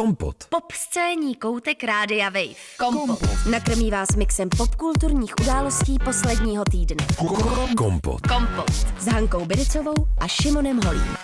Kompot. Pop scéní koutek Rádia Wave. Kompot. Nakrmí vás mixem popkulturních událostí posledního týdne. Kompot. Kompot. S Hankou Bidicovou a Šimonem Holím.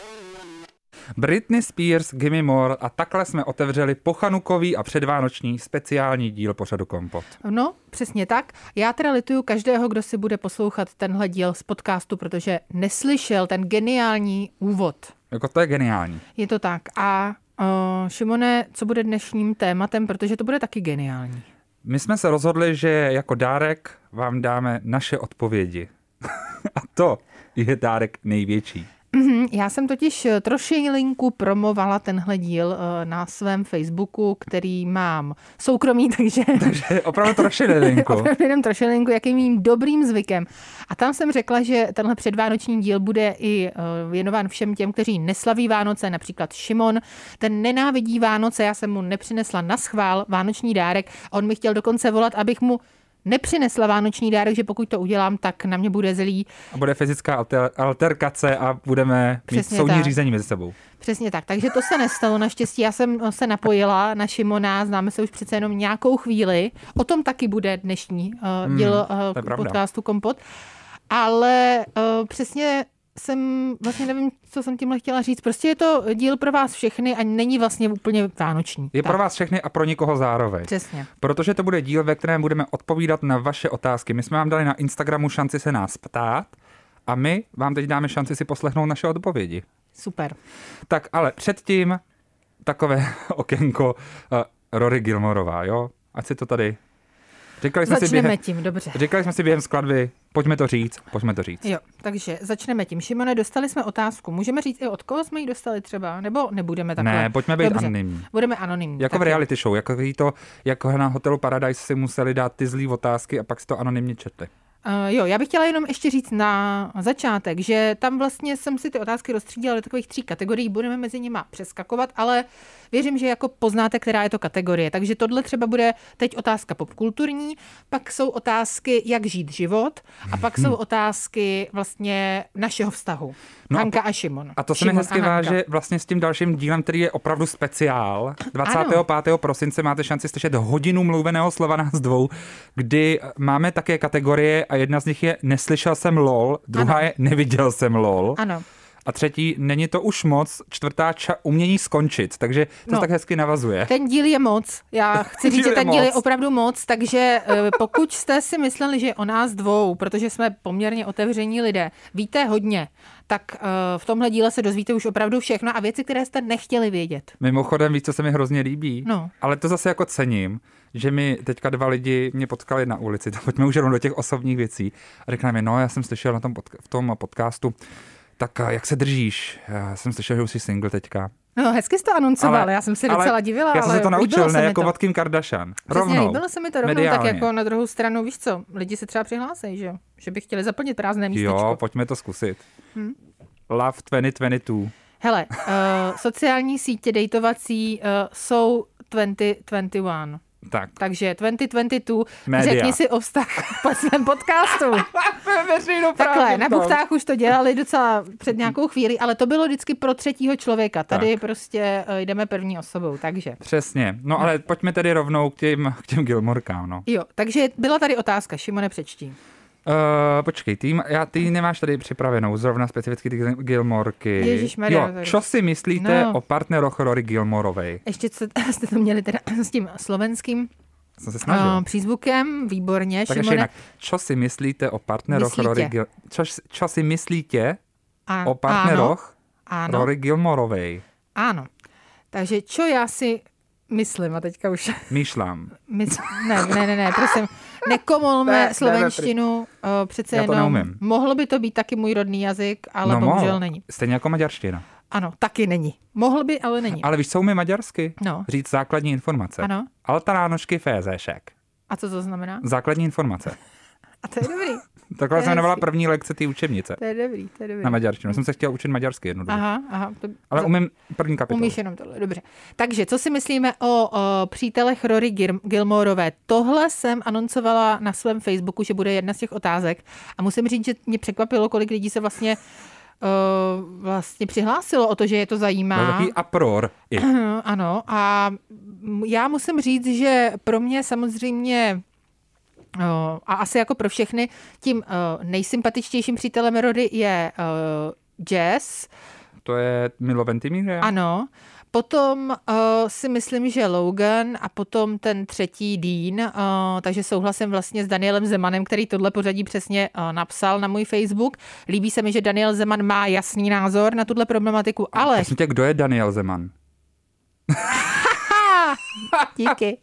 Britney Spears, Gimme More a takhle jsme otevřeli pochanukový a předvánoční speciální díl pořadu Kompot. No, přesně tak. Já teda lituju každého, kdo si bude poslouchat tenhle díl z podcastu, protože neslyšel ten geniální úvod. Jako to je geniální. Je to tak. A uh, Šimone, co bude dnešním tématem, protože to bude taky geniální. My jsme se rozhodli, že jako dárek vám dáme naše odpovědi. a to je dárek největší. Mhm, Já jsem totiž eh, trošilinku promovala tenhle díl eh, na svém Facebooku, který mám soukromý, takže Takže opravdu trošilinku. opravdu jenom trošilinku, jakým mým dobrým zvykem. A tam jsem řekla, že tenhle předvánoční díl bude i eh, věnován všem těm, kteří neslaví Vánoce, například Šimon. Ten nenávidí Vánoce, já jsem mu nepřinesla na schvál vánoční dárek on mi chtěl dokonce volat, abych mu nepřinesla vánoční dárek, že pokud to udělám, tak na mě bude zlý. A bude fyzická alter, alterkace a budeme mít Přesně soudní tak. řízení mezi sebou. Přesně tak, takže to se nestalo. Naštěstí já jsem se napojila na Šimona, známe se už přece jenom nějakou chvíli. O tom taky bude dnešní uh, díl je uh, podcastu Kompot. Ale uh, přesně jsem, vlastně nevím, co jsem tímhle chtěla říct. Prostě je to díl pro vás všechny a není vlastně úplně vánoční. Je Tak, pro vás všechny a pro nikoho zároveň. Přesně. Protože to bude díl, ve kterém budeme odpovídat na vaše otázky. My jsme vám dali na Instagramu šanci se nás ptát a my vám teď dáme šanci si poslechnout naše odpovědi. Super. Tak ale předtím takové okénko uh, Rory Gilmorová, jo? Ať si to tady... Říkali jsme, si Začneme během, tím, dobře. říkali jsme si během skladby, pojďme to říct, pojďme to říct. Jo, takže začneme tím. Šimone, dostali jsme otázku. Můžeme říct i od koho jsme ji dostali třeba? Nebo nebudeme takhle? Ne, pojďme být Dobře. anonymní. Budeme anonymní. Jako v tak reality show, jako to, jako na hotelu Paradise si museli dát ty zlý otázky a pak si to anonymně četli. Uh, jo, já bych chtěla jenom ještě říct na začátek, že tam vlastně jsem si ty otázky rozstřídila do takových tří kategorií, budeme mezi nimi přeskakovat, ale věřím, že jako poznáte, která je to kategorie. Takže tohle třeba bude teď otázka popkulturní, pak jsou otázky, jak žít život a pak jsou otázky vlastně našeho vztahu. No No a Hanka a Šimon. A to se mi hezky Hanka. váže vlastně s tím dalším dílem, který je opravdu speciál. 25. prosince máte šanci slyšet hodinu mluveného slova nás dvou, kdy máme také kategorie a jedna z nich je neslyšel jsem lol, druhá Ano. je neviděl jsem lol Ano. A třetí není to už moc, čtvrtá ča- umění skončit, takže to No. tak hezky navazuje. Ten díl je moc. Já chci říct, že ten díl je opravdu moc, takže eh, pokud jste si mysleli, že o nás dvou, protože jsme poměrně otevření lidé, víte hodně, tak eh, v tomhle díle se dozvíte už opravdu všechno a věci, které jste nechtěli vědět. Mimochodem, víš, co se mi hrozně líbí? No. Ale to zase jako cením, že mi teďka dva lidi mě potkali na ulici, tak pojďme už jenom do těch osobních věcí. A řekli mi, no já jsem slyšel na tom podca- v tom podcastu, tak a jak se držíš? Já jsem slyšel, že už jsi single teďka. No, hezky jsi to anoncoval, Ale- já jsem si ale docela divila, Já jsem ale se to naučil, se ne jako Kim Kardashian. Přesně, Rovnou. líbilo se mi to rovnou, Mediálně. tak jako na druhou stranu, víš co, lidi se třeba přihlásí, že že by chtěli zaplnit prázdné místečko. Jo, pojďme to zkusit. Hm? Love 2022. Hele, uh, sociální sítě dejtovací uh, jsou 2021. Tak. Takže 2022, Média. řekni si o vztah po svém podcastu. Takhle, na buchtách už to dělali docela před nějakou chvíli, ale to bylo vždycky pro třetího člověka. Tady Tak. prostě eh, jdeme první osobou, takže. Přesně. No ale pojďme tedy rovnou k těm, k těm Gilmorkám, no. Jo, takže byla tady otázka, Šimone přečtí. Uh, počkej, ty, já, ty nemáš tady připravenou zrovna specificky ty Gilmorky. Ježišmarja, Jo, tak- čo si myslíte No. o partneroch Rory Gilmorovej? Ještě co, jste to měli teda s tím slovenským Jsem se snažil. uh, přízvukem, výborně, tak ještě Šimone. jinak, čo si myslíte o partneroch Myslíte. Rory Gil... Čo, čo si myslíte A, o partneroch ano, Rory Gilmorovej? ano. Takže čo já si myslím, a teďka už Myšlám. Mysl... Ne, ne, ne, ne, prosím. Nekomolme Ne, ne, ne, slovenštinu, uh, přece Já to jenom. neumím. Mohlo by to být taky můj rodný jazyk, ale no, bohužel mohl. není. Stejně jako maďarština. Ano, taky není. Mohl by, ale není. Ale víš, co umí maďarsky? No. Říct základní informace. Ano. Altanánošky fézéšek. A co to znamená? Základní informace. A to je dobrý. Takhle se jmenovala první lekce té učebnice To je dobrý, to je dobrý. na maďarštinu. Jsem se chtěl učit maďarsky jednu dobu. Aha, aha. To... Ale umím první kapitolu. Umíš jenom tohle, dobře. Takže, co si myslíme o, o přítelech Rory Gil- Gilmorové? Tohle jsem anoncovala na svém Facebooku, že bude jedna z těch otázek. A musím říct, že mě překvapilo, kolik lidí se vlastně uh, vlastně přihlásilo o to, že je to zajímá. Byl takový apror. I. Ano, a já musím říct, že pro mě samozřejmě a asi jako pro všechny, tím uh, nejsympatičtějším přítelem Rody je uh, Jazz. To je Milo Ventimiglia? Ano. Potom uh, si myslím, že Logan a potom ten třetí Dean, uh, takže souhlasím vlastně s Danielem Zemanem, který tohle pořadí přesně uh, napsal na můj Facebook. Líbí se mi, že Daniel Zeman má jasný názor na tuhle problematiku, ale... Prosím tě, kdo je Daniel Zeman? Díky.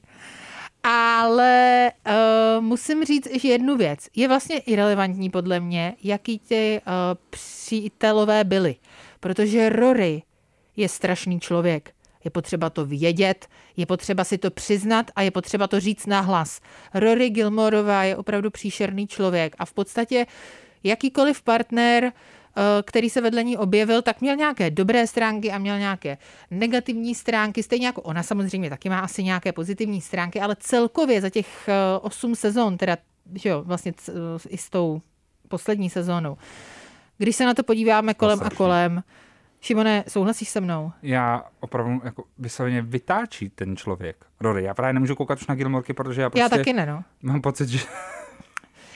Ale uh, musím říct že jednu věc. Je vlastně irrelevantní podle mě, jaký ty uh, přítelové byli. Protože Rory je strašný člověk. Je potřeba to vědět, je potřeba si to přiznat a je potřeba to říct nahlas. Rory Gilmorová je opravdu příšerný člověk a v podstatě jakýkoliv partner, eh, který se vedle ní objevil, tak měl nějaké dobré stránky a měl nějaké negativní stránky, stejně jako ona samozřejmě taky má asi nějaké pozitivní stránky, ale celkově za těch eh, osm sezon, teda že jo, vlastně i s tou poslední sezónou, když se na to podíváme kolem a kolem, Šimone, souhlasíš se mnou? Já opravdu jako vysloveně vytáčí ten člověk. Rory, já právě nemůžu koukat už na Gilmorky, protože já prostě Já taky ne, no. Mám pocit, že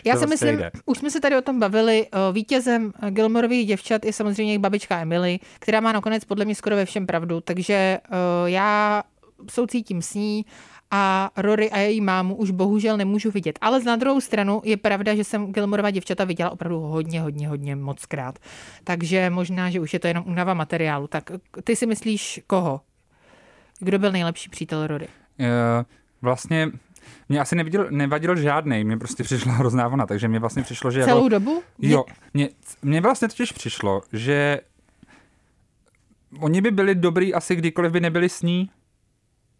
já si myslím, jde. už jsme se tady o tom bavili, vítězem Gilmorových děvčat je samozřejmě jejich babička Emily, která má nakonec podle mě skoro ve všem pravdu, takže já soucítím s ní a Rory a její mámu už bohužel nemůžu vidět. Ale na druhou stranu je pravda, že jsem Gilmorova děvčata viděla opravdu hodně, hodně, hodně moc krát. Takže možná, že už je to jenom únava materiálu. Tak ty si myslíš koho? Kdo byl nejlepší přítel Rory? Uh, vlastně mě asi neviděl, nevadil žádný, mě prostě přišla hrozná vona, takže mě vlastně přišlo, že... Celou jako, dobu? Jo, mě, mě vlastně totiž přišlo, že oni by byli dobrý asi kdykoliv by nebyli s ní,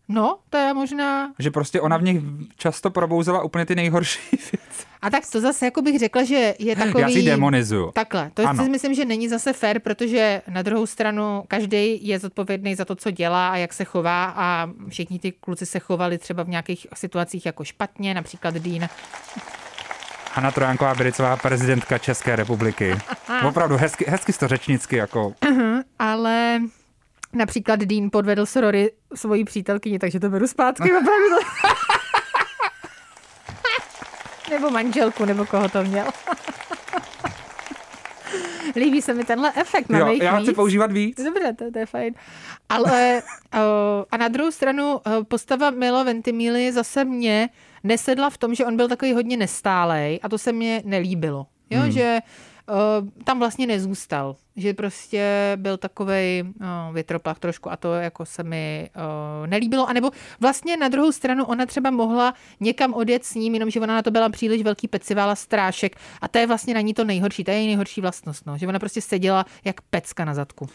No, to je možná... Že prostě ona v nich často probouzela úplně ty nejhorší věci. A tak to zase jako bych řekla, že je takový... Já si demonizuju. Takhle, to ano. si myslím, že není zase fair, protože na druhou stranu každý je zodpovědný za to, co dělá a jak se chová a všichni ty kluci se chovali třeba v nějakých situacích jako špatně, například Dean. Hanna Trojánková Bericová, prezidentka České republiky. Opravdu hezky, hezky to řečnicky jako... Uh-huh, ale Například Dean podvedl s Rory svoji přítelkyni, takže to beru zpátky opravdu. nebo manželku, nebo koho to měl. Líbí se mi tenhle efekt. jo, já chci používat víc. Dobře, to, to je fajn. Ale o, a na druhou stranu postava Milo Ventimiglia zase mě nesedla v tom, že on byl takový hodně nestálej a to se mně nelíbilo. Jo, hmm. že tam vlastně nezůstal. Že prostě byl takový uh, eh, větroplach trošku a to jako se mi uh, nelíbilo. A nebo vlastně na druhou stranu ona třeba mohla někam odjet s ním, jenomže ona na to byla příliš velký pecivala strášek a to je vlastně na ní to nejhorší, to je její nejhorší vlastnost, no, že ona prostě seděla jak pecka na zadku.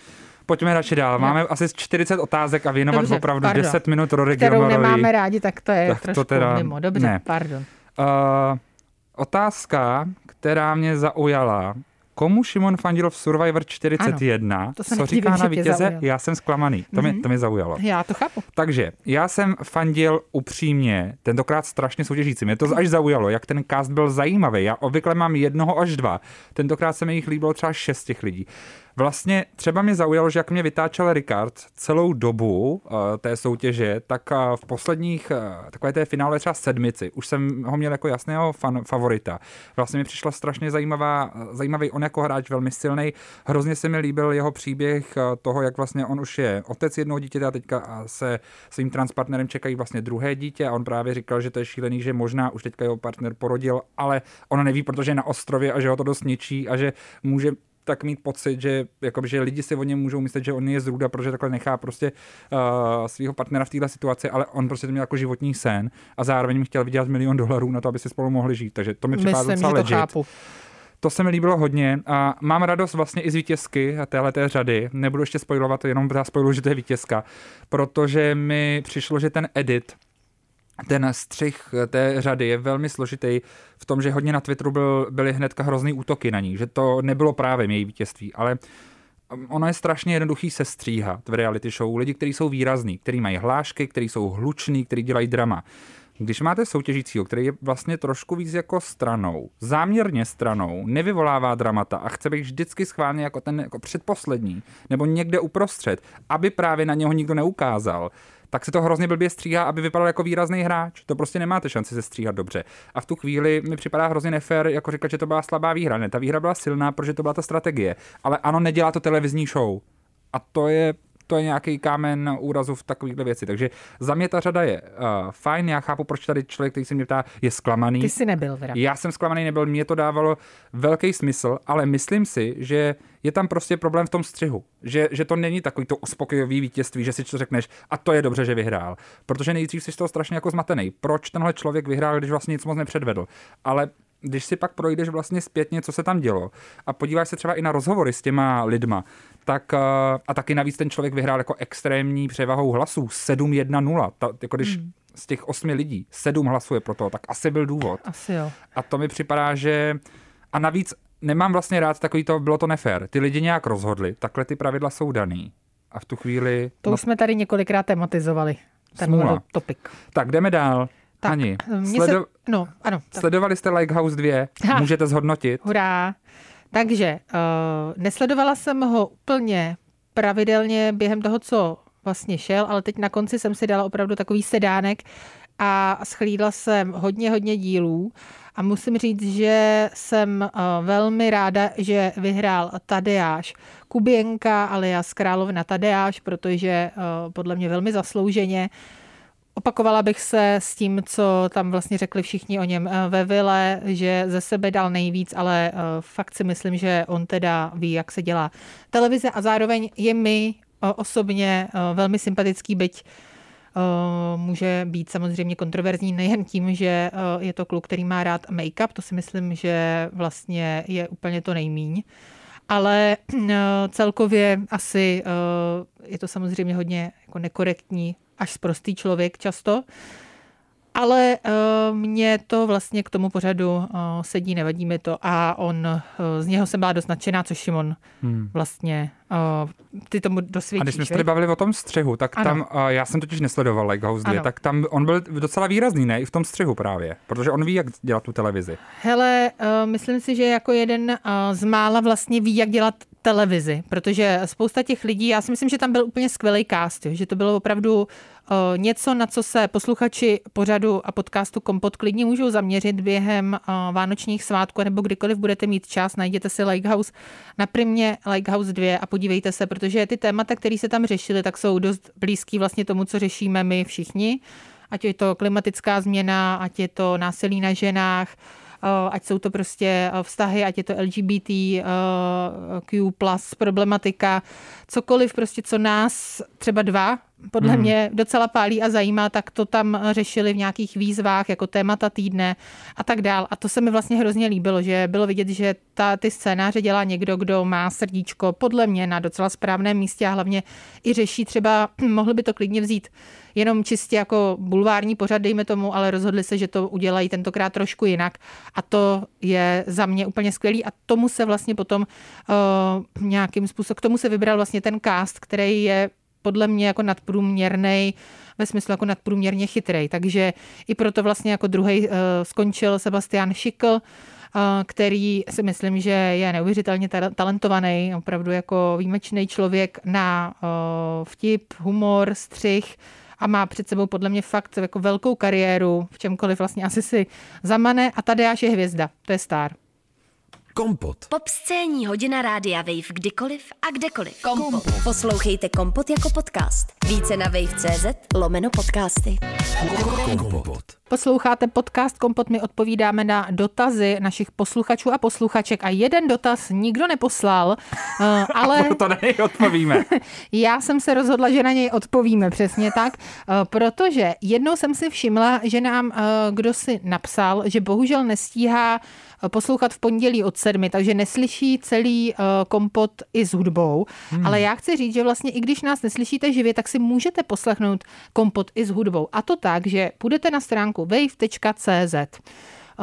Pojďme radši dál. Máme no. asi 40 otázek a věnovat Dobře, opravdu pardon. 10 minut Rory Kterou Gilmorovi. nemáme rádi, tak to je tak trošku to teda... mimo. Dobře, ne. pardon. Uh, otázka, která mě zaujala, komu Šimon fandil v Survivor 41, ano, to co říká na vítěze, já jsem zklamaný. To, mm-hmm. mě, mhm. to mě zaujalo. Já to chápu. Takže já jsem fandil upřímně, tentokrát strašně soutěžící. Mě to až zaujalo, jak ten cast byl zajímavý. Já obvykle mám jednoho až dva. Tentokrát se mi jich líbilo třeba šest těch lidí. Vlastně třeba mě zaujalo, že jak mě vytáčel Ricard celou dobu uh, té soutěže, tak uh, v posledních, uh, takové té finále třeba sedmici, už jsem ho měl jako jasného fan, favorita. Vlastně mi přišla strašně zajímavá, zajímavý on jako hráč, velmi silný. Hrozně se mi líbil jeho příběh toho, jak vlastně on už je otec jednoho dítěte a teďka se svým transpartnerem čekají vlastně druhé dítě a on právě říkal, že to je šílený, že možná už teďka jeho partner porodil, ale ona neví, protože je na ostrově a že ho to dost ničí a že může tak mít pocit, že, jakoby, že lidi si o něm můžou myslet, že on je zrůda, protože takhle nechá prostě uh, svého partnera v této situaci, ale on prostě to měl jako životní sen a zároveň chtěl vydělat milion dolarů na to, aby si spolu mohli žít. Takže to mi připadá docela že legit. to chápu. To se mi líbilo hodně a mám radost vlastně i z vítězky téhle té řady. Nebudu ještě spojovat, jenom spojovat, že to je vítězka, protože mi přišlo, že ten edit ten střih té řady je velmi složitý v tom, že hodně na Twitteru byl, byly hnedka hrozný útoky na ní, že to nebylo právě její vítězství, ale ono je strašně jednoduchý se stříhat v reality show. Lidi, kteří jsou výrazní, kteří mají hlášky, kteří jsou hluční, kteří dělají drama. když máte soutěžícího, který je vlastně trošku víc jako stranou, záměrně stranou, nevyvolává dramata a chce být vždycky schválně jako ten jako předposlední, nebo někde uprostřed, aby právě na něho nikdo neukázal, tak se to hrozně blbě stříhá, aby vypadal jako výrazný hráč. To prostě nemáte šanci se stříhat dobře. A v tu chvíli mi připadá hrozně nefér, jako říkat, že to byla slabá výhra. Ne, ta výhra byla silná, protože to byla ta strategie. Ale ano, nedělá to televizní show. A to je to je nějaký kámen úrazu v takovýchhle věci. Takže za mě ta řada je uh, fajn, já chápu, proč tady člověk, který se mě ptá, je zklamaný. Ty jsi nebyl, teda. Já jsem zklamaný nebyl, mě to dávalo velký smysl, ale myslím si, že je tam prostě problém v tom střihu. Že, že to není takový to uspokojivý vítězství, že si to řekneš a to je dobře, že vyhrál. Protože nejdřív jsi z toho strašně jako zmatený. Proč tenhle člověk vyhrál, když vlastně nic moc nepředvedl? Ale když si pak projdeš vlastně zpětně, co se tam dělo a podíváš se třeba i na rozhovory s těma lidma, tak a taky navíc ten člověk vyhrál jako extrémní převahou hlasů 7-1-0, ta, jako když hmm. z těch osmi lidí sedm hlasuje pro to, tak asi byl důvod. Asi jo. A to mi připadá, že a navíc nemám vlastně rád takový to, bylo to nefér. Ty lidi nějak rozhodli, takhle ty pravidla jsou daný. A v tu chvíli... To no, už jsme tady několikrát tematizovali, ten topik. Tak jdeme dál. Tak, Ani, sledo... se... no, ano, tak. sledovali jste Likehouse 2? Ha. Můžete zhodnotit? Hurá. Takže uh, nesledovala jsem ho úplně pravidelně během toho, co vlastně šel, ale teď na konci jsem si dala opravdu takový sedánek a schlídla jsem hodně, hodně dílů a musím říct, že jsem uh, velmi ráda, že vyhrál Tadeáš Kuběnka alias Královna Tadeáš, protože uh, podle mě velmi zaslouženě uh, Opakovala bych se s tím, co tam vlastně řekli všichni o něm eh, ve vile, že ze sebe dal nejvíc, ale eh, fakt si myslím, že on teda ví, jak se dělá televize a zároveň je mi eh, osobně velmi sympatický, byť může být samozřejmě kontroverzní nejen tím, že je to kluk, který má rád make-up, to si myslím, že vlastně je úplně to nejmíň ale celkově asi je to samozřejmě hodně jako nekorektní až sprostý člověk často. Ale uh, mě to vlastně k tomu pořadu uh, sedí, nevadí mi to a on, uh, z něho jsem byla dost nadšená, což Šimon hmm. vlastně, ty tomu dosvědčíš. A když jsme se bavili o tom střihu, tak ano. tam, já jsem totiž nesledoval Lighthouse 2, tak tam on byl docela výrazný, ne? I v tom střihu právě, protože on ví, jak dělat tu televizi. Hele, myslím si, že jako jeden z mála vlastně ví, jak dělat televizi, protože spousta těch lidí, já si myslím, že tam byl úplně skvělý cast, že to bylo opravdu něco, na co se posluchači pořadu a podcastu Kompot klidně můžou zaměřit během vánočních svátků, nebo kdykoliv budete mít čas, najděte si Likehouse na primě Likehouse 2 a podívejte se, protože ty témata, které se tam řešily, tak jsou dost blízký vlastně tomu, co řešíme my všichni, ať je to klimatická změna, ať je to násilí na ženách, ať jsou to prostě eh, vztahy, ať je to LGBTQ eh, plus problematika, cokoliv prostě, co nás třeba dva podle hmm. mě docela pálí a zajímá, tak to tam řešili v nějakých výzvách jako témata týdne a tak dál. A to se mi vlastně hrozně líbilo, že bylo vidět, že ta, ty scénáře dělá někdo, kdo má srdíčko podle mě na docela správném místě a hlavně i řeší třeba, mohli by to klidně vzít jenom čistě jako bulvární pořad, dejme tomu, ale rozhodli se, že to udělají tentokrát trošku jinak a to je za mě úplně skvělý a tomu se vlastně potom uh, nějakým způsobem, k tomu se vybral vlastně ten cast, který je podle mě jako nadprůměrný, ve smyslu jako nadprůměrně chytrý. Takže i proto vlastně jako druhý uh, skončil Sebastian Schickel, uh, který si myslím, že je neuvěřitelně talentovaný, opravdu jako výjimečný člověk na uh, vtip, humor, střih a má před sebou podle mě fakt jako velkou kariéru v čemkoliv vlastně asi si zamane a tady je hvězda, to je star. Kompot. Pop scéní hodina rádia Wave kdykoliv a kdekoliv. Kompot. Kompot. Poslouchejte Kompot jako podcast. Více na wave.cz lomeno podcasty. Kompot. Posloucháte podcast Kompot, my odpovídáme na dotazy našich posluchačů a posluchaček a jeden dotaz nikdo neposlal, eh, ale... to na něj odpovíme. Já jsem se rozhodla, že na něj odpovíme, přesně tak, eh, protože jednou jsem si všimla, že nám eh, kdo si napsal, že bohužel nestíhá poslouchat v pondělí od sedmi, takže neslyší celý kompot i s hudbou. Hmm. Ale já chci říct, že vlastně i když nás neslyšíte živě, tak si můžete poslechnout kompot i s hudbou. A to tak, že půjdete na stránku wave.cz.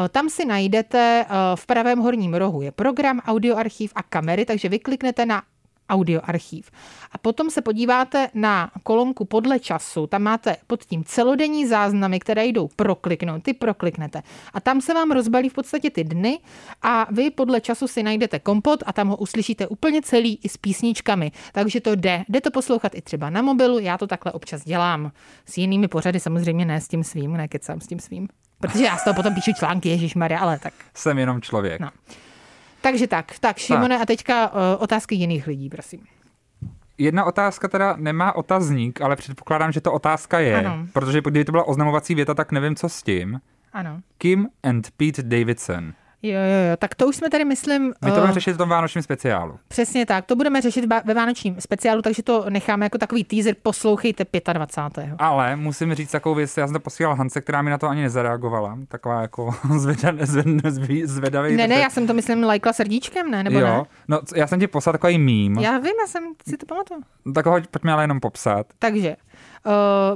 Tam si najdete v pravém horním rohu je program, audioarchiv a kamery, takže vykliknete na audioarchív. A potom se podíváte na kolonku podle času, tam máte pod tím celodenní záznamy, které jdou prokliknout, ty prokliknete. A tam se vám rozbalí v podstatě ty dny a vy podle času si najdete kompot a tam ho uslyšíte úplně celý i s písničkami. Takže to jde. Jde to poslouchat i třeba na mobilu, já to takhle občas dělám. S jinými pořady samozřejmě ne s tím svým, ne kecám s tím svým. Protože já z toho potom píšu články, Ježíš Maria, ale tak. Jsem jenom člověk. No. Takže tak, tak Šimone, tak. a teďka uh, otázky jiných lidí, prosím. Jedna otázka teda nemá otazník, ale předpokládám, že to otázka je, ano. protože kdyby to byla oznamovací věta, tak nevím, co s tím. Ano. Kim and Pete Davidson. Jo, jo, jo, tak to už jsme tady, myslím... My to budeme uh, řešit v tom vánočním speciálu. Přesně tak, to budeme řešit ve vánočním speciálu, takže to necháme jako takový teaser, poslouchejte 25. Ale musím říct takovou věc, já jsem to posílal Hance, která mi na to ani nezareagovala, taková jako zvedavý zvedavý. Ne, ne, já jsem to myslím lajkla srdíčkem, ne, nebo jo, ne? no já jsem ti poslal takový mím. Já vím, já jsem si to pamatuju. Tak ho pojďme ale jenom popsat. Takže,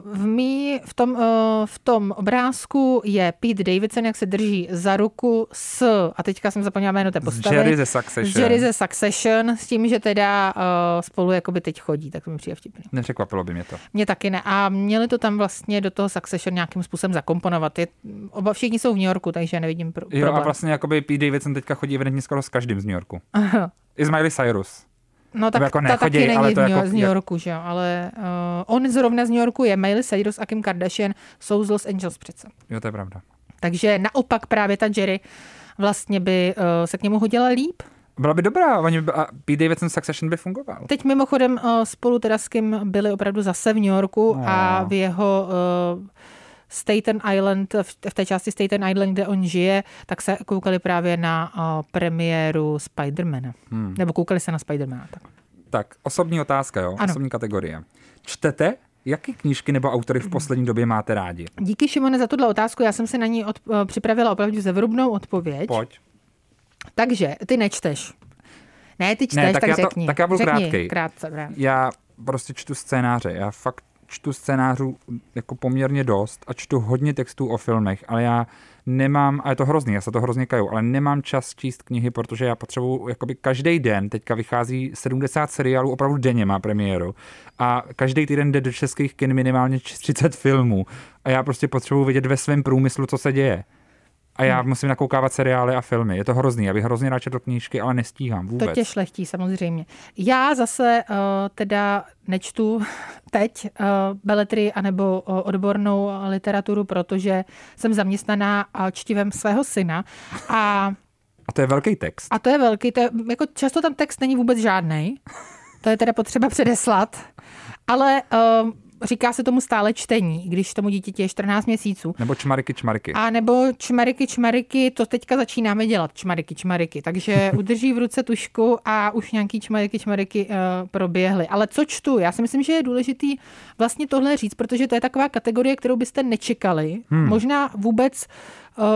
v, mý, v, tom, eh, v tom obrázku je Pete Davidson, jak se drží za ruku s, a teďka jsem zapomněla jméno té postavy. Jerry ze Succession. Jerry ze Succession, s tím, že teda uh, spolu jakoby teď chodí, tak to mi přijde vtipný. Nepřekvapilo by mě to. Mě taky ne. A měli to tam vlastně do toho Succession nějakým způsobem zakomponovat. Je, oba všichni jsou v New Yorku, takže nevidím pro, jo, problém. a vlastně jakoby Pete Davidson teďka chodí evidentně skoro s každým z New Yorku. I Miley Cyrus. No tak jako ta taky není ale to z, New, jako, z New Yorku, že jo, ale uh, on zrovna z New Yorku je Miley Cyrus a Kim Kardashian jsou z Los Angeles přece. Jo, to je pravda. Takže naopak právě ta Jerry vlastně by uh, se k němu hodila líp. Byla by dobrá, oni by, a Pete Davidson Succession by fungoval. Teď mimochodem uh, spolu teda s Kim byli opravdu zase v New Yorku no. a v jeho uh, Staten Island, v té části Staten Island, kde on žije, tak se koukali právě na premiéru Spidermana. Hmm. Nebo koukali se na Spidermana. Tak. tak, osobní otázka, jo? Ano. Osobní kategorie. Čtete Jaké knížky nebo autory v poslední době máte rádi? Díky Šimone za tuhle otázku. Já jsem si na ní od, připravila opravdu zevrubnou odpověď. Pojď. Takže ty nečteš. Ne, ty čteš, ne, tak, tak já řekni. To, tak já krátkej. Krátce, krátce. Já prostě čtu scénáře. Já fakt čtu scénářů jako poměrně dost a čtu hodně textů o filmech, ale já nemám, a je to hrozný, já se to hrozně kaju, ale nemám čas číst knihy, protože já potřebuji, jakoby každý den, teďka vychází 70 seriálů, opravdu denně má premiéru a každý týden jde do českých kin minimálně 30 filmů a já prostě potřebuji vidět ve svém průmyslu, co se děje. A já hmm. musím nakoukávat seriály a filmy. Je to hrozný. Já bych hrozně rád četl knížky, ale nestíhám vůbec. To tě šlechtí, samozřejmě. Já zase uh, teda nečtu teď uh, beletry anebo uh, odbornou literaturu, protože jsem zaměstnaná uh, čtivem svého syna. A, a to je velký text. A to je velký. To je, jako často tam text není vůbec žádný. To je teda potřeba předeslat. Ale uh, říká se tomu stále čtení, když tomu dítěti je 14 měsíců. Nebo čmariky, čmariky. A nebo čmariky, čmariky, to teďka začínáme dělat, čmariky, čmariky. Takže udrží v ruce tušku a už nějaký čmariky, čmariky uh, proběhly. Ale co čtu? Já si myslím, že je důležitý vlastně tohle říct, protože to je taková kategorie, kterou byste nečekali. Hmm. Možná vůbec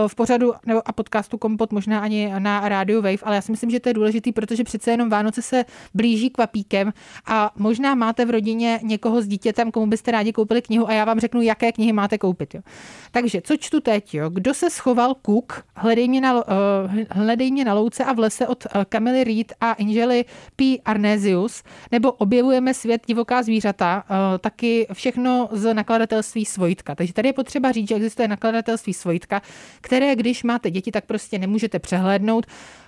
v pořadu nebo a podcastu Kompot, možná ani na rádiu Wave, ale já si myslím, že to je důležitý, protože přece jenom Vánoce se blíží kvapíkem a možná máte v rodině někoho s dítětem, komu byste rádi koupili knihu a já vám řeknu, jaké knihy máte koupit. Jo. Takže co čtu teď? Jo? Kdo se schoval kuk? Hledej mě, na, uh, hledej mě na louce a v lese od uh, Camily Reed a Angely P. Arnesius, nebo objevujeme svět divoká zvířata, taky všechno z nakladatelství Svojitka. Takže tady je potřeba říct, že existuje nakladatelství Svojitka, které, když máte děti, tak prostě nemůžete přehlédnout,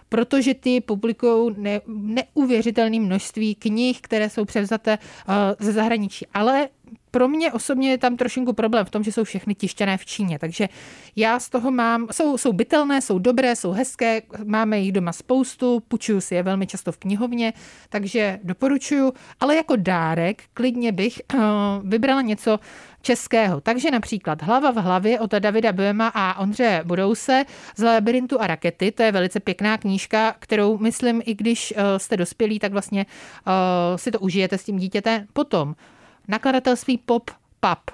protože ty publikují ne, neuvěřitelné množství knih, které jsou převzaté uh, ze zahraničí. Ale pro mě osobně je tam trošinku problém v tom, že jsou všechny tištěné v Číně, takže já z toho mám, jsou, jsou bytelné, jsou dobré, jsou hezké, máme jich doma spoustu, půjčuju si je velmi často v knihovně, takže doporučuju, ale jako dárek klidně bych uh, vybrala něco českého. Takže například Hlava v hlavě od Davida Böhma a Ondře Budouse z Labyrintu a rakety, to je velice pěkná knížka, kterou myslím, i když uh, jste dospělí, tak vlastně uh, si to užijete s tím dítětem. Potom nakladatelství Pop Pap.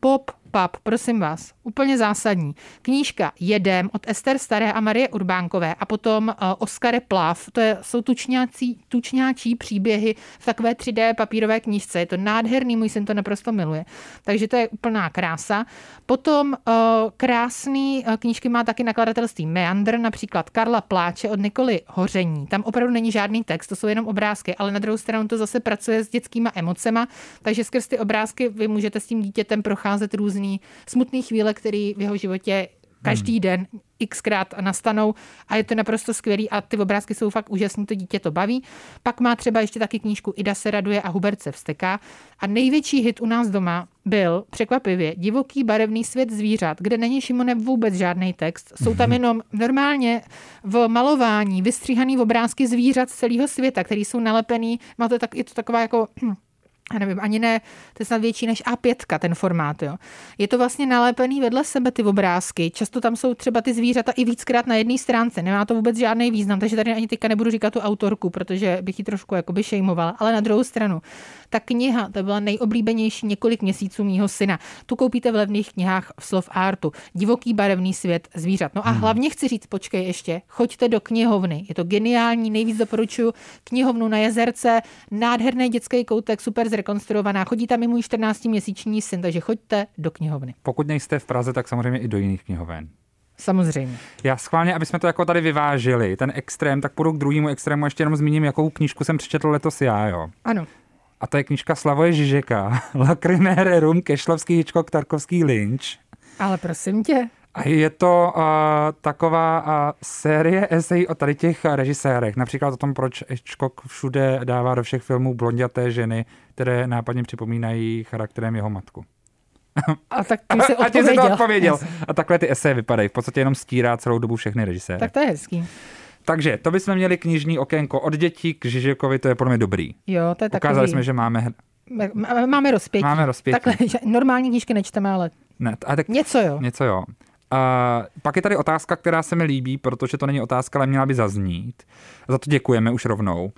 Pop pap, prosím vás, úplně zásadní. Knížka Jedem od Ester Staré a Marie Urbánkové a potom uh, Oskare Plav, to je, jsou tučňácí, tučňáčí příběhy v takové 3D papírové knížce. Je to nádherný, můj syn to naprosto miluje. Takže to je úplná krása. Potom uh, krásný uh, knížky má taky nakladatelství Meandr, například Karla Pláče od Nikoly Hoření. Tam opravdu není žádný text, to jsou jenom obrázky, ale na druhou stranu to zase pracuje s dětskýma emocema, takže skrz ty obrázky vy můžete s tím dítětem procházet různý smutný chvíle, který v jeho životě každý hmm. den xkrát nastanou a je to naprosto skvělý a ty obrázky jsou fakt úžasný, to dítě to baví. Pak má třeba ještě taky knížku Ida se raduje a Hubert se vsteká a největší hit u nás doma byl překvapivě divoký barevný svět zvířat, kde není Šimone vůbec žádný text. Jsou tam mhm. jenom normálně v malování vystříhaný obrázky zvířat z celého světa, který jsou nalepený. Má to tak, je to taková jako já nevím, ani ne, to je snad větší než A5, ten formát, jo. Je to vlastně nalépený vedle sebe ty obrázky, často tam jsou třeba ty zvířata i víckrát na jedné stránce, nemá to vůbec žádný význam, takže tady ani teďka nebudu říkat tu autorku, protože bych ji trošku jakoby šejmovala, ale na druhou stranu, ta kniha, to byla nejoblíbenější několik měsíců mýho syna. Tu koupíte v levných knihách v Slov Artu. Divoký barevný svět zvířat. No a hmm. hlavně chci říct, počkej ještě, choďte do knihovny. Je to geniální, nejvíc doporučuji knihovnu na jezerce, nádherný dětský koutek, super zrekonstruovaná. Chodí tam i můj 14-měsíční syn, takže choďte do knihovny. Pokud nejste v Praze, tak samozřejmě i do jiných knihoven. Samozřejmě. Já schválně, aby jsme to jako tady vyvážili, ten extrém, tak půjdu k druhému extrému, ještě jenom zmíním, jakou knížku jsem přečetl letos já, jo. Ano. A to je knižka Slavoje Žižeka, Lacrimere Rum, Kešlovský, Hitchcock, Tarkovský, Lynch. Ale prosím tě. A je to uh, taková uh, série esej o tady těch režisérech. Například o tom, proč Hitchcock všude dává do všech filmů blonděté ženy, které nápadně připomínají charakterem jeho matku. A tak ty jsi odpověděl. A, ty jsi to odpověděl. A takhle ty eseje vypadají. V podstatě jenom stírá celou dobu všechny režiséry. Tak to je hezký. Takže to bychom měli knižní okénko od dětí k Žižekovi, to je podle mě dobrý. Jo, to je takový... Ukázali jsme, že máme... Máme rozpětí. Máme rozpětí. Takhle, že normální knížky nečteme, ale ne, a tak... něco jo. Něco jo. A pak je tady otázka, která se mi líbí, protože to není otázka, ale měla by zaznít. Za to děkujeme už rovnou.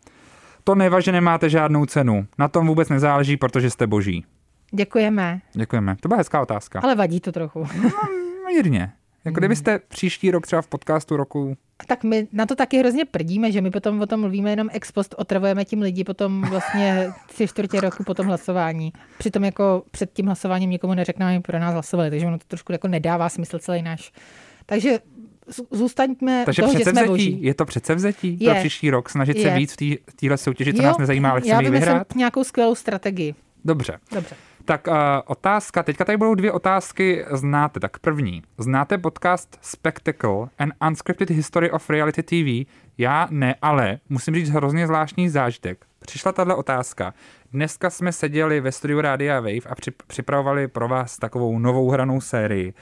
To nevaže nemáte žádnou cenu. Na tom vůbec nezáleží, protože jste boží. Děkujeme. Děkujeme. To byla hezká otázka. Ale vadí to trochu. No, mírně. Jako kdybyste příští rok třeba v podcastu roku tak my na to taky hrozně prdíme, že my potom o tom mluvíme jenom ex post, otravujeme tím lidi potom vlastně tři čtvrtě roku po tom hlasování. Přitom jako před tím hlasováním nikomu neřekneme, pro nás hlasovali, takže ono to trošku jako nedává smysl celý náš. Takže zůstaňme Takže toho, že jsme boží. Je to předsevzetí je. pro příští rok, snažit je. se víc v téhle soutěži, co jo, nás nezajímá, ale chceme vyhrát? nějakou skvělou strategii. Dobře. Dobře. Tak uh, otázka, teďka tady budou dvě otázky, znáte. Tak první, znáte podcast Spectacle, An Unscripted History of Reality TV? Já ne, ale musím říct hrozně zvláštní zážitek. Přišla tahle otázka. Dneska jsme seděli ve studiu Rádia Wave a připravovali pro vás takovou novou hranou sérii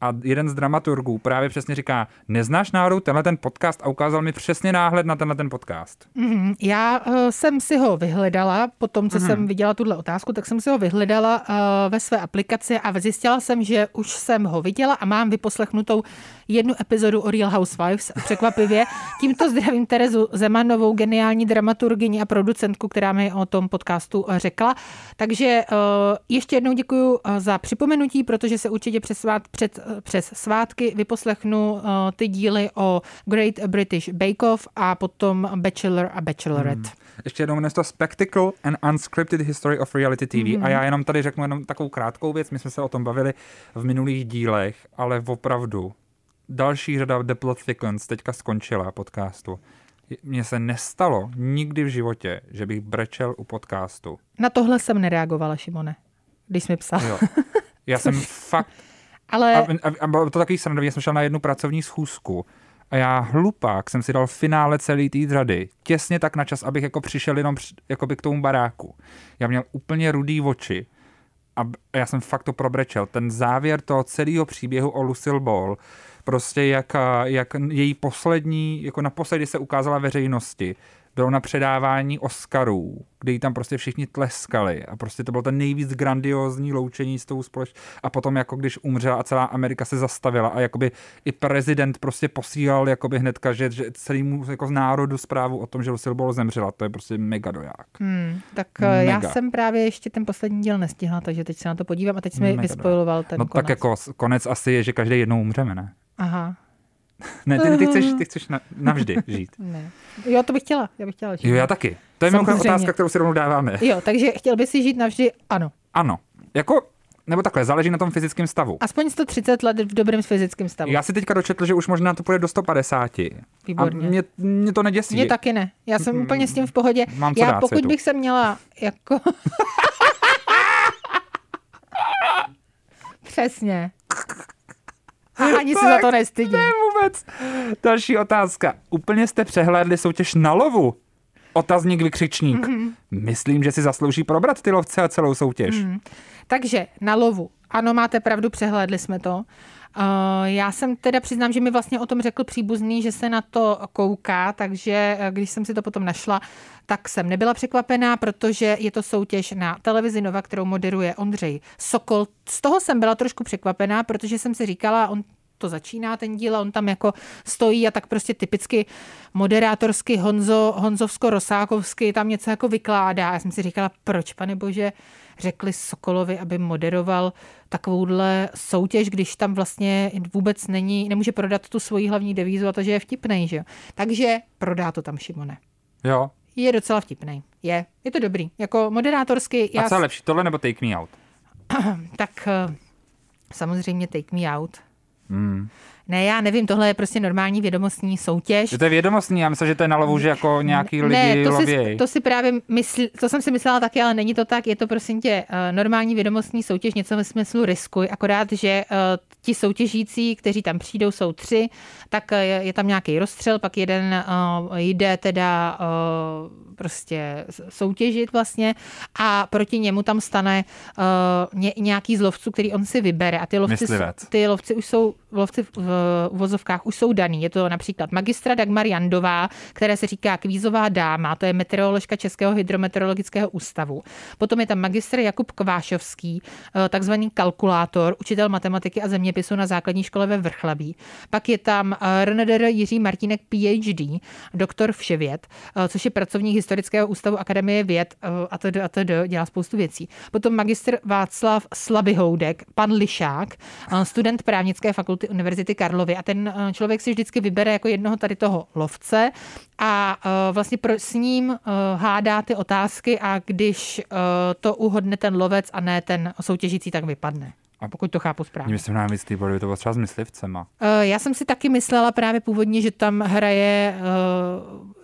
a jeden z dramaturgů právě přesně říká, neznáš náhodou tenhle ten podcast a ukázal mi přesně náhled na tenhle ten podcast. Mm, já uh, jsem si ho vyhledala, po tom, co mm. jsem viděla tuhle otázku, tak jsem si ho vyhledala uh, ve své aplikaci a zjistila jsem, že už jsem ho viděla a mám vyposlechnutou jednu epizodu o Real Housewives, překvapivě. Tímto zdravím Terezu Zemanovou, geniální dramaturgyni a producentku, která mi o tom podcastu eh, řekla. Takže uh, ještě jednou děkuji za připomenutí, protože se určitě přes, před přes svátky vyposlechnu ty díly o Great British Bake Off a potom Bachelor a Bachelorette. Hmm. Ještě jednou jmenuje to Spectacle and Unscripted History of Reality TV. Hmm. A já jenom tady řeknu jenom takovou krátkou věc. My jsme se o tom bavili v minulých dílech, ale opravdu další řada The Plot Thickens teďka skončila podcastu. Mně se nestalo nikdy v životě, že bych brečel u podcastu. Na tohle jsem nereagovala, Šimone, když jsi mi psal. Jo. Já jsem fakt ale... A, a, a bylo to takový srandový, já jsem šel na jednu pracovní schůzku a já hlupák jsem si dal finále celý té řady, těsně tak na čas, abych jako přišel jenom jakoby k tomu baráku. Já měl úplně rudý oči a já jsem fakt to probrečel. Ten závěr toho celého příběhu o Lucille Ball, prostě jak, jak její poslední, jako naposledy se ukázala veřejnosti, bylo na předávání Oscarů, kde jí tam prostě všichni tleskali a prostě to bylo ten nejvíc grandiózní loučení s tou společností. A potom jako když umřela a celá Amerika se zastavila a jakoby i prezident prostě posílal jakoby hnedka, že, že celému jako z národu zprávu o tom, že Lucille Ball zemřela. To je prostě mega doják. Hmm, tak mega. já jsem právě ještě ten poslední díl nestihla, takže teď se na to podívám a teď jsme vyspojiloval ten No konec. tak jako konec asi je, že každý jednou umřeme, ne? Aha. Ne, ty, ty chceš, ty chceš na, navždy žít. Ne. Jo, to bych chtěla. Já bych chtěla žít. Jo, já taky. To je mimochodem otázka, kterou si rovnou dáváme. Jo, takže chtěl by si žít navždy? Ano. Ano. Jako, nebo takhle, záleží na tom fyzickém stavu. Aspoň 130 let v dobrém fyzickém stavu. Já si teďka dočetl, že už možná to půjde do 150. Výborně. A mě, mě to neděsí. Mě taky ne. Já jsem úplně s tím v pohodě. Mám co Já dát pokud světu. bych se měla jako... Přesně. A ani se za to nestydím. Ne vůbec. Další otázka. Úplně jste přehlédli soutěž na lovu? Otazník vykřičník. Mhm. Mm-hmm. Myslím, že si zaslouží probrat ty lovce a celou soutěž. Mm-hmm. Takže na lovu. Ano, máte pravdu, přehlédli jsme to. Uh, já jsem teda přiznám, že mi vlastně o tom řekl příbuzný, že se na to kouká, takže eh, když jsem si to potom našla, tak jsem nebyla překvapená, protože je to soutěž na televizi Nova, kterou moderuje Ondřej Sokol. Z toho jsem byla trošku překvapená, protože jsem si říkala, on to začíná ten díl a on tam jako stojí a tak prostě typicky moderátorsky Honzo, Honzovsko-Rosákovsky tam něco jako vykládá. Já jsem si říkala, proč, pane bože, řekli Sokolovi, aby moderoval takovouhle soutěž, když tam vlastně vůbec není, nemůže prodat tu svoji hlavní devízu a to, že je vtipnej, že jo. Takže prodá to tam Šimone. Jo. Je docela vtipnej. Je. Je to dobrý. Jako moderátorsky... A co je lepší, tohle nebo Take Me Out? tak eh, samozřejmě Take Me Out. Hmm. Ne, já nevím, tohle je prostě normální vědomostní soutěž. Je to je vědomostní, já myslím, že to je na lovu, že jako nějaký lidi ne, to lověj. si, to si právě mysl, to jsem si myslela taky, ale není to tak, je to prosím tě uh, normální vědomostní soutěž, něco ve smyslu riskuj, akorát, že uh, ti soutěžící, kteří tam přijdou, jsou tři, tak uh, je, tam nějaký rozstřel, pak jeden jde teda prostě soutěžit vlastně a proti němu tam stane uh, ně, nějaký z lovců, který on si vybere a ty lovci, Myslivec. ty lovci už jsou, lovci v, v uvozovkách už jsou daný. Je to například magistra Dagmar Jandová, které se říká kvízová dáma, to je meteoroložka Českého hydrometeorologického ústavu. Potom je tam magistr Jakub Kvášovský, eh, takzvaný kalkulátor, učitel matematiky a zeměpisu na základní škole ve Vrchlabí. Pak je tam eh, RNDR Jiří Martínek PhD, doktor vševěd, eh, což je pracovník historického ústavu Akademie věd a to a to dělá spoustu věcí. Potom magistr Václav Slabihoudek, pan Lišák, student právnické fakulty Univerzity Karlovy a ten člověk si vždycky vybere jako jednoho tady toho lovce a vlastně pro, s ním hádá ty otázky a když to uhodne ten lovec a ne ten soutěžící, tak vypadne. A pokud to chápu správně. Jsem nám jistý, by to bylo třeba s myslivcema. Já jsem si taky myslela právě původně, že tam hraje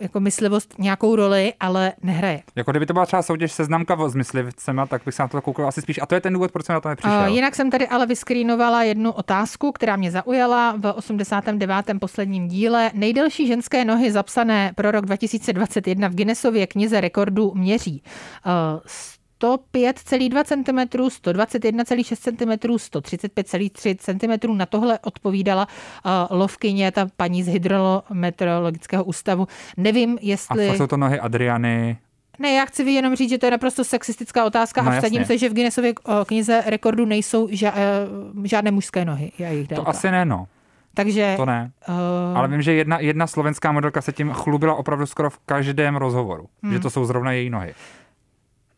jako myslivost nějakou roli, ale nehraje. Jako kdyby to byla třeba soutěž seznamka s myslivcema, tak bych se na to koukal asi spíš. A to je ten důvod, proč jsem na to nepřišel. Jinak jsem tady ale vyskrýnovala jednu otázku, která mě zaujala v 89. posledním díle. Nejdelší ženské nohy zapsané pro rok 2021 v Guinnessově knize rekordů měří 105,2 cm, 121,6 cm, 135,3 cm. Na tohle odpovídala lovkyně, ta paní z hydrometeorologického ústavu. Nevím, jestli... A jsou to nohy Adriany, ne, já chci jenom říct, že to je naprosto sexistická otázka no, a vsadím se, že v Guinnessově knize rekordů nejsou ža- žádné mužské nohy. A jejich to asi ne, no. Takže... To ne. Uh... Ale vím, že jedna, jedna slovenská modelka se tím chlubila opravdu skoro v každém rozhovoru, hmm. že to jsou zrovna její nohy.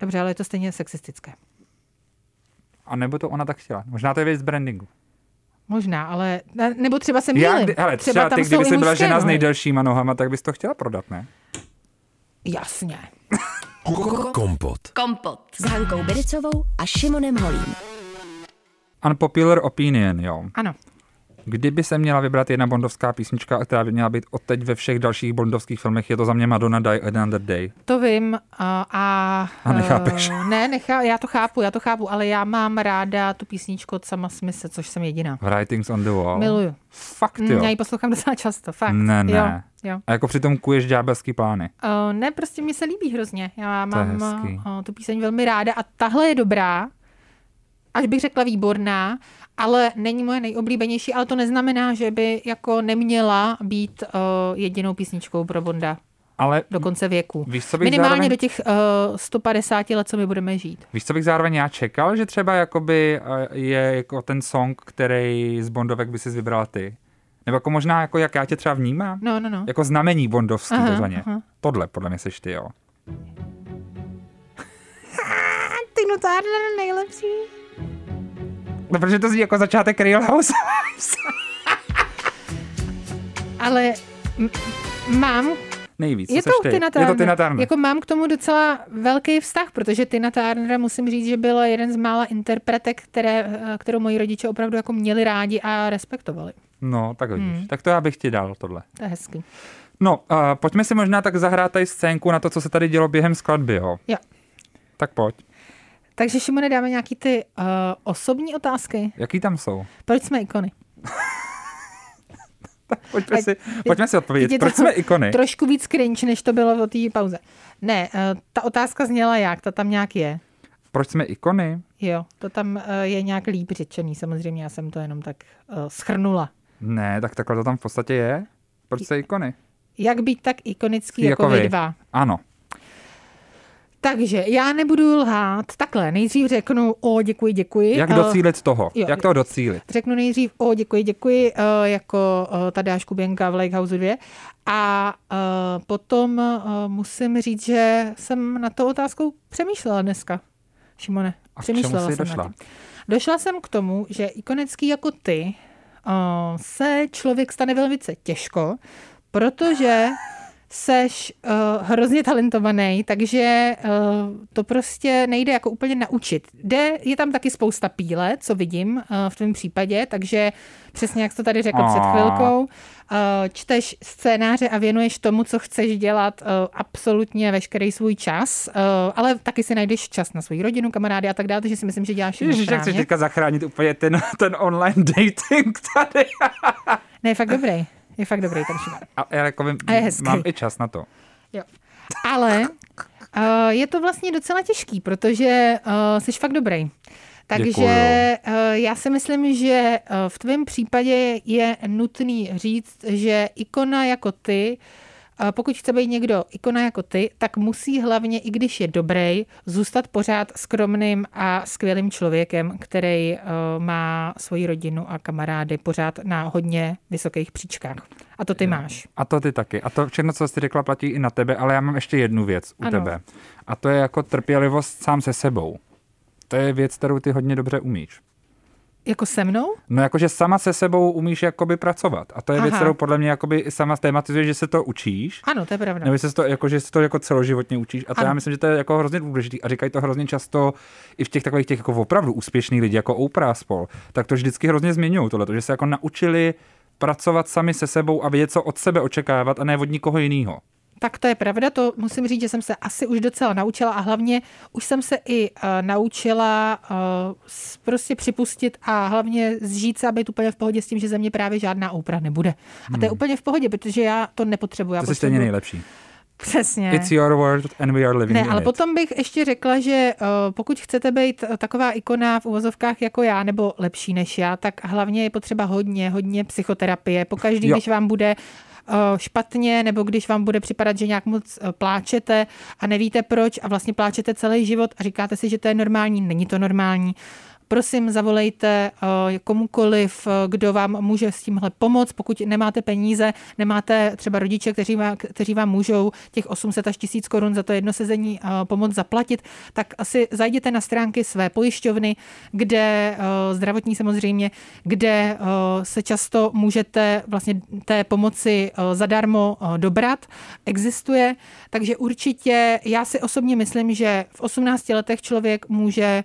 Dobře, ale je to stejně sexistické. A nebo to ona tak chtěla. Možná to je věc brandingu. Možná, ale nebo třeba se mýlím. Já, kdy, hele, třeba, třeba ty, kdyby jsi byla žena nohy. s nejdelšíma nohama, tak bys to chtěla prodat, ne? Jasně. Kompot. Kompot. S Hankou Bericovou a Šimonem Holím. Unpopular opinion, jo. Ano. Kdyby se měla vybrat jedna bondovská písnička, která by měla být odteď ve všech dalších bondovských filmech, je to za mě Madonna Die Another Day. To vím a... A, a nechápeš? Uh, ne, nechá, já to chápu, já to chápu, ale já mám ráda tu písničku od sama Smise, což jsem jediná. Writings on the Wall. Miluju. Fakt jo? Já ji poslouchám docela často, fakt. Ne, ne. Jo, jo. A jako přitom kuješ ďábelský plány. Uh, ne, prostě mi se líbí hrozně. Já mám uh, tu píseň velmi ráda a tahle je dobrá, až bych řekla výborná, ale není moje nejoblíbenější, ale to neznamená, že by jako neměla být uh, jedinou písničkou pro Bonda Ale do konce věku. Víš, co bych Minimálně zároveň, do těch uh, 150 let, co my budeme žít. víš, co bych zároveň já čekal, že třeba jakoby eh, je jako ten song, který z Bondovek by si vybrala ty. Nebo jako možná, jako jak já tě třeba vnímám, No, no, no. jako znamení bondovský Aha, takzvaně. aha. Tohle podle mě seš ty, jo. Ty Turner nejlepší. No, protože to zní jako začátek Real House. Ale m- mám Nejvíc, je to, ty? Tina Je Turner. to Tina Turner. Jako mám k tomu docela velký vztah, protože Tina Turner musím říct, že byla jeden z mála interpretek, které, eh, kterou moji rodiče opravdu jako měli rádi a respektovali. No, tak vidíš. Hmm. Tak to já bych ti dal, tohle. To je hezký. No, uh, pojďme si možná tak zahrát tady scénku na to, co se tady dělo během skladby, jo? Jo. Tak pojď. Takže Šimone, dáme nějaký ty uh, osobní otázky. Jaký tam jsou? Proč jsme ikony? Pojďme Ať- si, pojďme si odpovědět. Proč jsme ikony? Trošku víc cringe, než to bylo o té pauze. Ne, uh, ta otázka zněla jak, ta tam nějak je. Proč jsme ikony? Jo, to tam uh, je nějak líp řečený, samozřejmě já jsem to jenom tak uh, schrnula. Ne, tak takhle to tam v podstatě je. Proč jsme ikony? Jak být tak ikonický Jako jako, vy dva? Ano. Takže já nebudu lhát. Takhle, nejdřív řeknu o, děkuji, děkuji. Jak Eh, docílit toho? jo. Jak toho docílit? Řeknu nejdřív o, děkuji, děkuji, eh, jako eh, Tadeáš Kuběnka v Lakehouse 2. A potom musím říct, že jsem na to otázkou přemýšlela dneska. Šimone, A k čemu přemýšlela jsi jsem došla? nad tím. Došla jsem k tomu, že ikonický jako ty se člověk stane velmi těžko, protože seš uh, hrozně talentovaný, takže uh, to prostě nejde jako úplně naučit. Jde, je tam taky spousta píle, co vidím uh, v tvém případě, takže přesně jak jsi to tady řekl před Aw. chvilkou, uh, čteš scénáře a věnuješ tomu, co chceš dělat uh, absolutně veškerý svůj čas, uh, ale taky si najdeš čas na svou rodinu, kamarády a tak dále, takže si myslím, že děláš všechno Ježiš, jak chceš teďka zachránit úplně ten, ten online dating tady. Ne, fakt dobrý. Je fakt dobrý ten Šimon. A já jako vím, A je hezký. mám i čas na to. Jo. Ale uh, je to vlastně docela těžký, protože uh, jsi fakt dobrý. Takže uh, já si myslím, že uh, v tvém případě je nutný říct, že ikona jako ty, uh, pokud chce být někdo ikona jako ty, tak musí hlavně, i když je dobrý, zůstat pořád skromným a skvělým člověkem, který uh, má svoji rodinu a kamarády pořád na hodně vysokých příčkách. A to ty máš. A to ty taky. A to všechno, co jsi řekla, platí i na tebe, ale já mám ještě jednu věc u Ano. tebe. A to je jako trpělivost sám se sebou. To je věc, kterou ty hodně dobře umíš. Jako se mnou? No jakože sama se sebou umíš jakoby pracovat. A to je věc, Aha. kterou podle mě jakoby sama tématizuješ, že se to učíš. Ano, to je pravda. Nebo se to, jako, že se to jako celoživotně učíš. A to Ano. já myslím, že to je jako hrozně důležitý. A říkají to hrozně často i v těch takových těch jako opravdu úspěšných lidí, jako Oprah spol. Tak to vždycky hrozně zmiňují tohle, že se jako naučili pracovat sami se sebou a vědět, co od sebe očekávat a ne od nikoho jiného. Tak to je pravda, to musím říct, že jsem se asi už docela naučila a hlavně už jsem se i uh, naučila uh, prostě připustit a hlavně zžít se a být úplně v pohodě s tím, že ze mě právě žádná Oprah nebude. A to je úplně v pohodě, protože já to nepotřebuji. Hmm. To jsi stejně nejlepší. Přesně. It's your world and we are living Ne, in ale it. potom bych ještě řekla, že uh, pokud chcete být taková ikona v uvozovkách jako já, nebo lepší než já, tak hlavně je potřeba hodně, hodně psychoterapie. Pokaždý, Jo. když vám bude špatně, nebo když vám bude připadat, že nějak moc uh, pláčete a nevíte proč a vlastně pláčete celý život a říkáte si, že to je normální, není to normální. Prosím, zavolejte uh, komukoliv, uh, kdo vám může s tímhle pomoct. Pokud nemáte peníze, nemáte třeba rodiče, kteří, má, kteří vám můžou těch 800 až 1000 korun za to jedno sezení uh, pomoct zaplatit, tak asi zajděte na stránky své pojišťovny, kde zdravotní samozřejmě, kde se často můžete vlastně té pomoci zadarmo dobrat. Existuje, takže určitě já si osobně myslím, že v 18 letech člověk může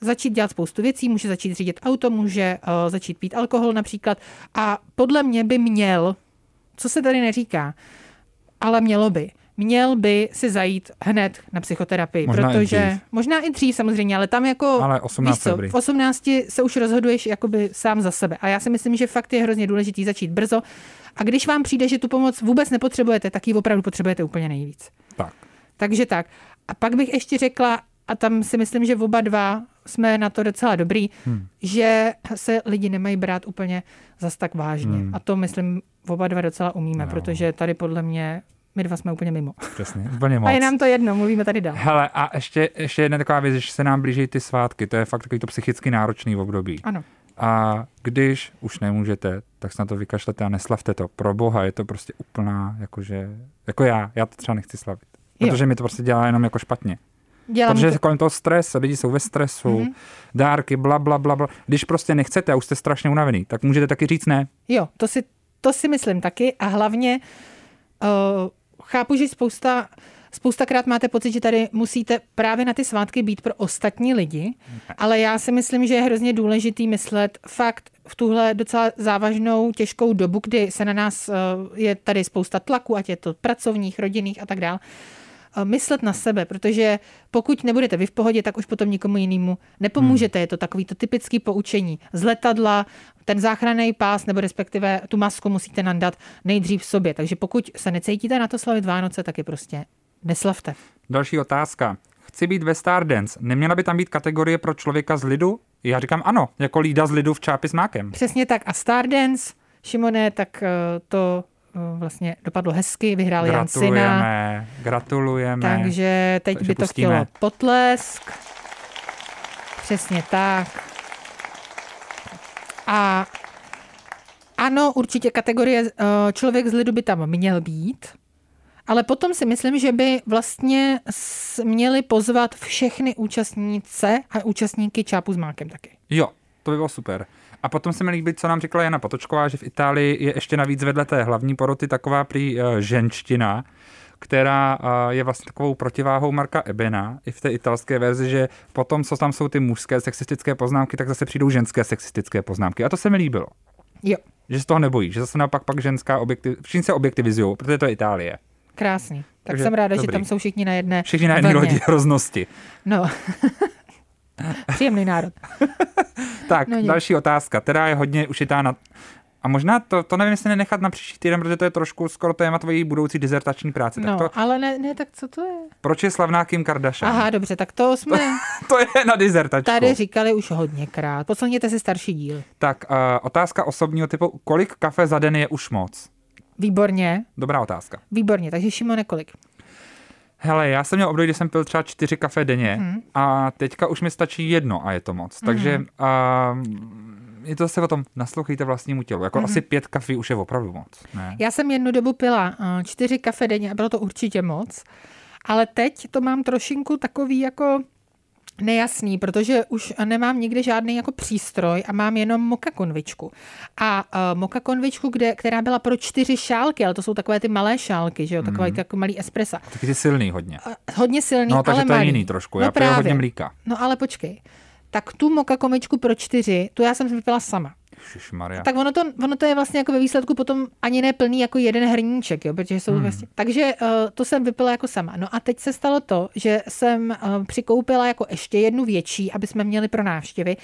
začít dělat spoustu věcí, může začít řídit auto, může uh, začít pít alkohol například a podle mě by měl, co se tady neříká, ale mělo by, měl by si zajít hned na psychoterapii, Možná i protože dřív. možná i dřív samozřejmě, ale tam jako Ale 18 víš co, v 18 se už rozhoduješ jakoby sám za sebe a já si myslím, že fakt je hrozně důležitý začít brzo a když vám přijde, že tu pomoc vůbec nepotřebujete, tak ji opravdu potřebujete úplně nejvíc. Tak. Takže tak. A pak bych ještě řekla, a tam si myslím, že oba dva jsme na to docela dobrý, hmm. že se lidi nemají brát úplně zas tak vážně. Hmm. A to myslím oba dva docela umíme, Jo. protože tady podle mě my dva jsme úplně mimo. Přesně, úplně moc. A je nám to jedno, mluvíme tady dál. Hele, a ještě, ještě jedna taková věc, že se nám blíží ty svátky, to je fakt takový to psychicky náročný období. Ano. A když už nemůžete, tak se na to vykašlete a neslavte to. Pro boha je to prostě úplná, jakože, jako já, já to třeba nechci slavit. Protože jo. mi to prostě dělá jenom jako špatně. Dělám Protože to... kolem toho stres, lidi jsou ve stresu, mm-hmm. dárky, bla, bla, bla, bla. Když prostě nechcete a už jste strašně unavený, tak můžete taky říct ne. Jo, to si, to si myslím taky a hlavně uh, chápu, že spousta Spoustakrát máte pocit, že tady musíte právě na ty svátky být pro ostatní lidi, ale já si myslím, že je hrozně důležitý myslet fakt v tuhle docela závažnou, těžkou dobu, kdy se na nás eh, je tady spousta tlaku, ať je to pracovních, rodinných a tak dále, myslet na sebe, protože pokud nebudete vy v pohodě, tak už potom nikomu jinému nepomůžete. Hmm. Je to takový to typický poučení z letadla, ten záchranný pás nebo respektive tu masku musíte nandat nejdřív v sobě. Takže pokud se necítíte na to slavit Vánoce, tak je prostě neslavte. Další otázka. Chci být ve Stardance. Neměla by tam být kategorie pro člověka z lidu? Já říkám ano, jako lída z lidu v čápi s mákem. Přesně tak. A Stardance, Šimone, tak eh, to eh, vlastně dopadlo hezky, vyhrál Jan Syna. Gratulujeme, Takže teď Takže by to pustíme. chtělo potlesk. Přesně tak. A ano, určitě kategorie eh, člověk z lidu by tam měl být. Ale potom si myslím, že by vlastně měli pozvat všechny účastnice a účastníky Čápu s mákem taky. Jo, to by bylo super. A potom se mi líbí, co nám říkala Jana Patočková, že v Itálii je ještě navíc vedle té hlavní poroty taková prý uh, ženština, která uh, je vlastně takovou protiváhou Marka Ebena i v té italské verzi, že potom, co tam jsou ty mužské sexistické poznámky, tak zase přijdou ženské sexistické poznámky. A to se mi líbilo. Jo. Že se toho nebojí, že zase naopak pak ženská objektiv... všichni se objektivizují, protože to je Itálie. Krásný. Tak Takže jsem ráda, dobrý. že tam jsou všichni na jedné Všichni na jedné lodi hroznosti. No. Příjemný národ. tak, no, další otázka, která je hodně ušitá na... A možná to, to nevím, jestli nenechat na příští týden, protože to je trošku skoro téma tvojí budoucí dizertační práce. No, tak to... ale ne, ne, tak co to je? Proč je slavná Kim Kardashian? Aha, dobře, tak to jsme... To, to je na dizertačku. Tady říkali už hodněkrát. Poslechněte si starší díl. Tak, uh, otázka osobního typu. Kolik kafe za den je už moc? Výborně. Dobrá otázka. Výborně, takže Šimone, kolik? Hele, já jsem měl období, kdy jsem pil třeba čtyři kafe denně hmm. a teďka už mi stačí jedno a je to moc. Hmm. Takže uh, je to zase o tom, naslouchejte vlastnímu tělu. Jako hmm. asi pět kafí už je opravdu moc. Ne? Já jsem jednu dobu pila uh, čtyři kafe denně a bylo to určitě moc. Ale teď to mám trošinku takový jako nejasný, protože už nemám nikdy žádný jako přístroj a mám jenom moka konvičku. A uh, moka konvičku, kde, která byla pro čtyři šálky, ale to jsou takové ty malé šálky, že jo, takové mm. jako malý espressa. Taky ty silný hodně. Uh, hodně silný, no, takže ale to je malý. jiný trošku, no, já právě. hodně mlíka. No ale počkej, tak tu moka komičku pro čtyři, tu já jsem si vypila sama. Šišmarja. Tak ono to, ono to je vlastně jako ve výsledku potom ani ne plný jako jeden hrníček, jo, protože jsou hmm. vlastně. Takže uh, to jsem vypila jako sama. No a teď se stalo to, že jsem uh, přikoupila jako ještě jednu větší, aby jsme měli pro návštěvy.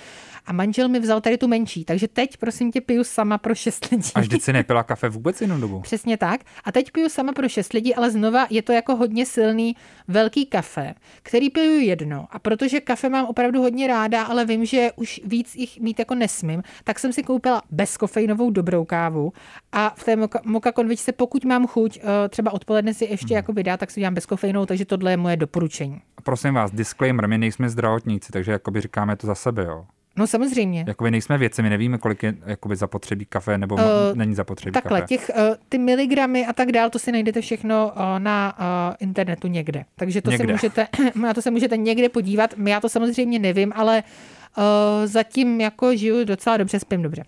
A manžel mi vzal tady tu menší, takže teď prosím tě piju sama pro šest lidí. A vždyť si nepila kafe vůbec jinou dobu. Přesně tak. A teď piju sama pro šest lidí, ale znova je to jako hodně silný velký kafe, který piju jedno. A protože kafe mám opravdu hodně ráda, ale vím, že už víc jich mít jako nesmím, tak jsem si koupila bezkofeinovou dobrou kávu a v té moka, moka konvičce, pokud mám chuť, eh, třeba odpoledne si ještě hmm. jako vydá, tak si dělám bezkofeinou, takže tohle je moje doporučení. Prosím vás, disclaimer, my nejsme zdravotníci, takže jakoby říkáme to za sebe, jo. No samozřejmě. Jakoby nejsme věci, my nevíme, kolik je jakoby zapotřebí kafe nebo uh, není zapotřebí takhle, kafe. těch, uh, ty miligramy a tak dál, to si najdete všechno uh, na uh, internetu někde. Takže to někde. se můžete, na to se můžete někde podívat. Já to samozřejmě nevím, ale uh, zatím jako žiju docela dobře, spím dobře.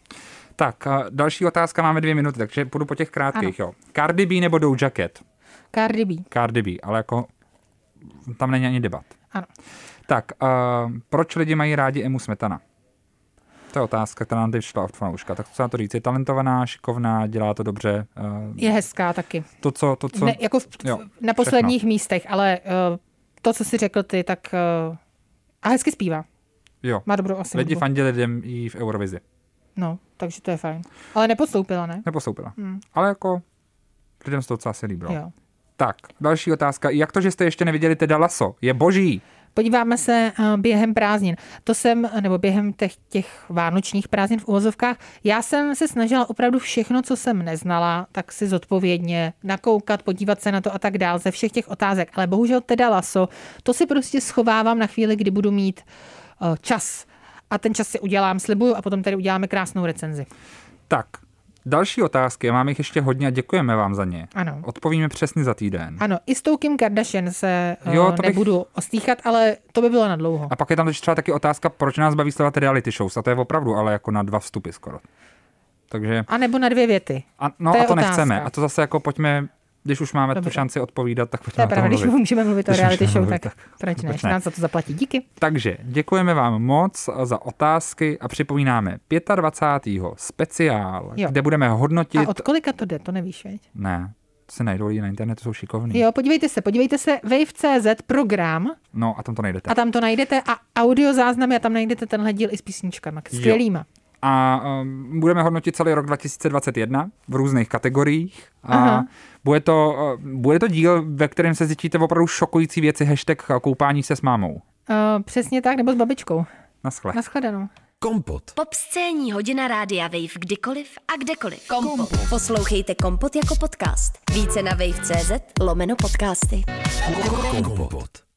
Tak, uh, další otázka, máme dvě minuty, takže půjdu po těch krátkých. Ano. Jo. Cardi B nebo Doja Cat? Cardi B. Cardi B, ale jako tam není ani debat. Ano. Tak, uh, proč lidi mají rádi Emu Smetana? To je otázka, která nám teď šla od fanouška. Tak co se na to říct? Je talentovaná, šikovná, dělá to dobře. Uh, je hezká taky. To, co... To, co ne, jako v, jo, na posledních všechno. místech, ale uh, to, co si řekl ty, tak... Uh, a hezky zpívá. Jo. Má dobrou asi. Lidi fandili lidem i v Eurovizi. No, takže to je fajn. Ale nepostoupila, ne? Nepostoupila. Hmm. Ale jako lidem se to docela se líbilo. Jo. Tak, další otázka. Jak to, že jste ještě neviděli Teda Laso? Je boží. Podíváme se eh, během prázdnin. To jsem, nebo během těch, těch vánočních prázdnin v uvozovkách, já jsem se snažila opravdu všechno, co jsem neznala, tak si zodpovědně nakoukat, podívat se na to a tak dál ze všech těch otázek. Ale bohužel teda laso, to si prostě schovávám na chvíli, kdy budu mít uh, čas. A ten čas si udělám, slibuju, a potom tady uděláme krásnou recenzi. Tak, Další otázky, máme jich ještě hodně a děkujeme vám za ně. Ano. Odpovíme přesně za týden. Ano, i s tou Kim Kardashian se jo, to nebudu bych... ostýchat, ale to by bylo na dlouho. A pak je tam třeba taky otázka, proč nás baví sledovat reality shows. A to je opravdu ale jako na dva vstupy skoro. Takže... A nebo na dvě věty. A, no to a to otázka. nechceme. A to zase jako pojďme když už máme Dobře. tu šanci odpovídat, tak pojďme to je pravda, když můžeme mluvit o reality show, mluvit, tak, tak proč ne? Nám za to zaplatí. Díky. Takže děkujeme vám moc za otázky a připomínáme 25. speciál, jo. kde budeme hodnotit... A od kolika to jde, to nevíš, veď? Ne, to se najdou lidi na internetu, jsou šikovní. Jo, podívejte se, podívejte se, Wave.cz program. No a tam to najdete. A tam to najdete a audio záznamy a tam najdete tenhle díl i s písničkami, skvělýma. Jo a um, budeme hodnotit celý rok 2021 v různých kategoriích. A Aha. bude to, uh, bude to díl, ve kterém se zjistíte opravdu šokující věci, hashtag koupání se s mámou. Uh, přesně tak, nebo s babičkou. Naschle. Naschledanou. Kompot. Pop scéní hodina rádia Wave kdykoliv a kdekoliv. Kompot. Poslouchejte Kompot jako podcast. Více na wave.cz lomeno podcasty. Kompot.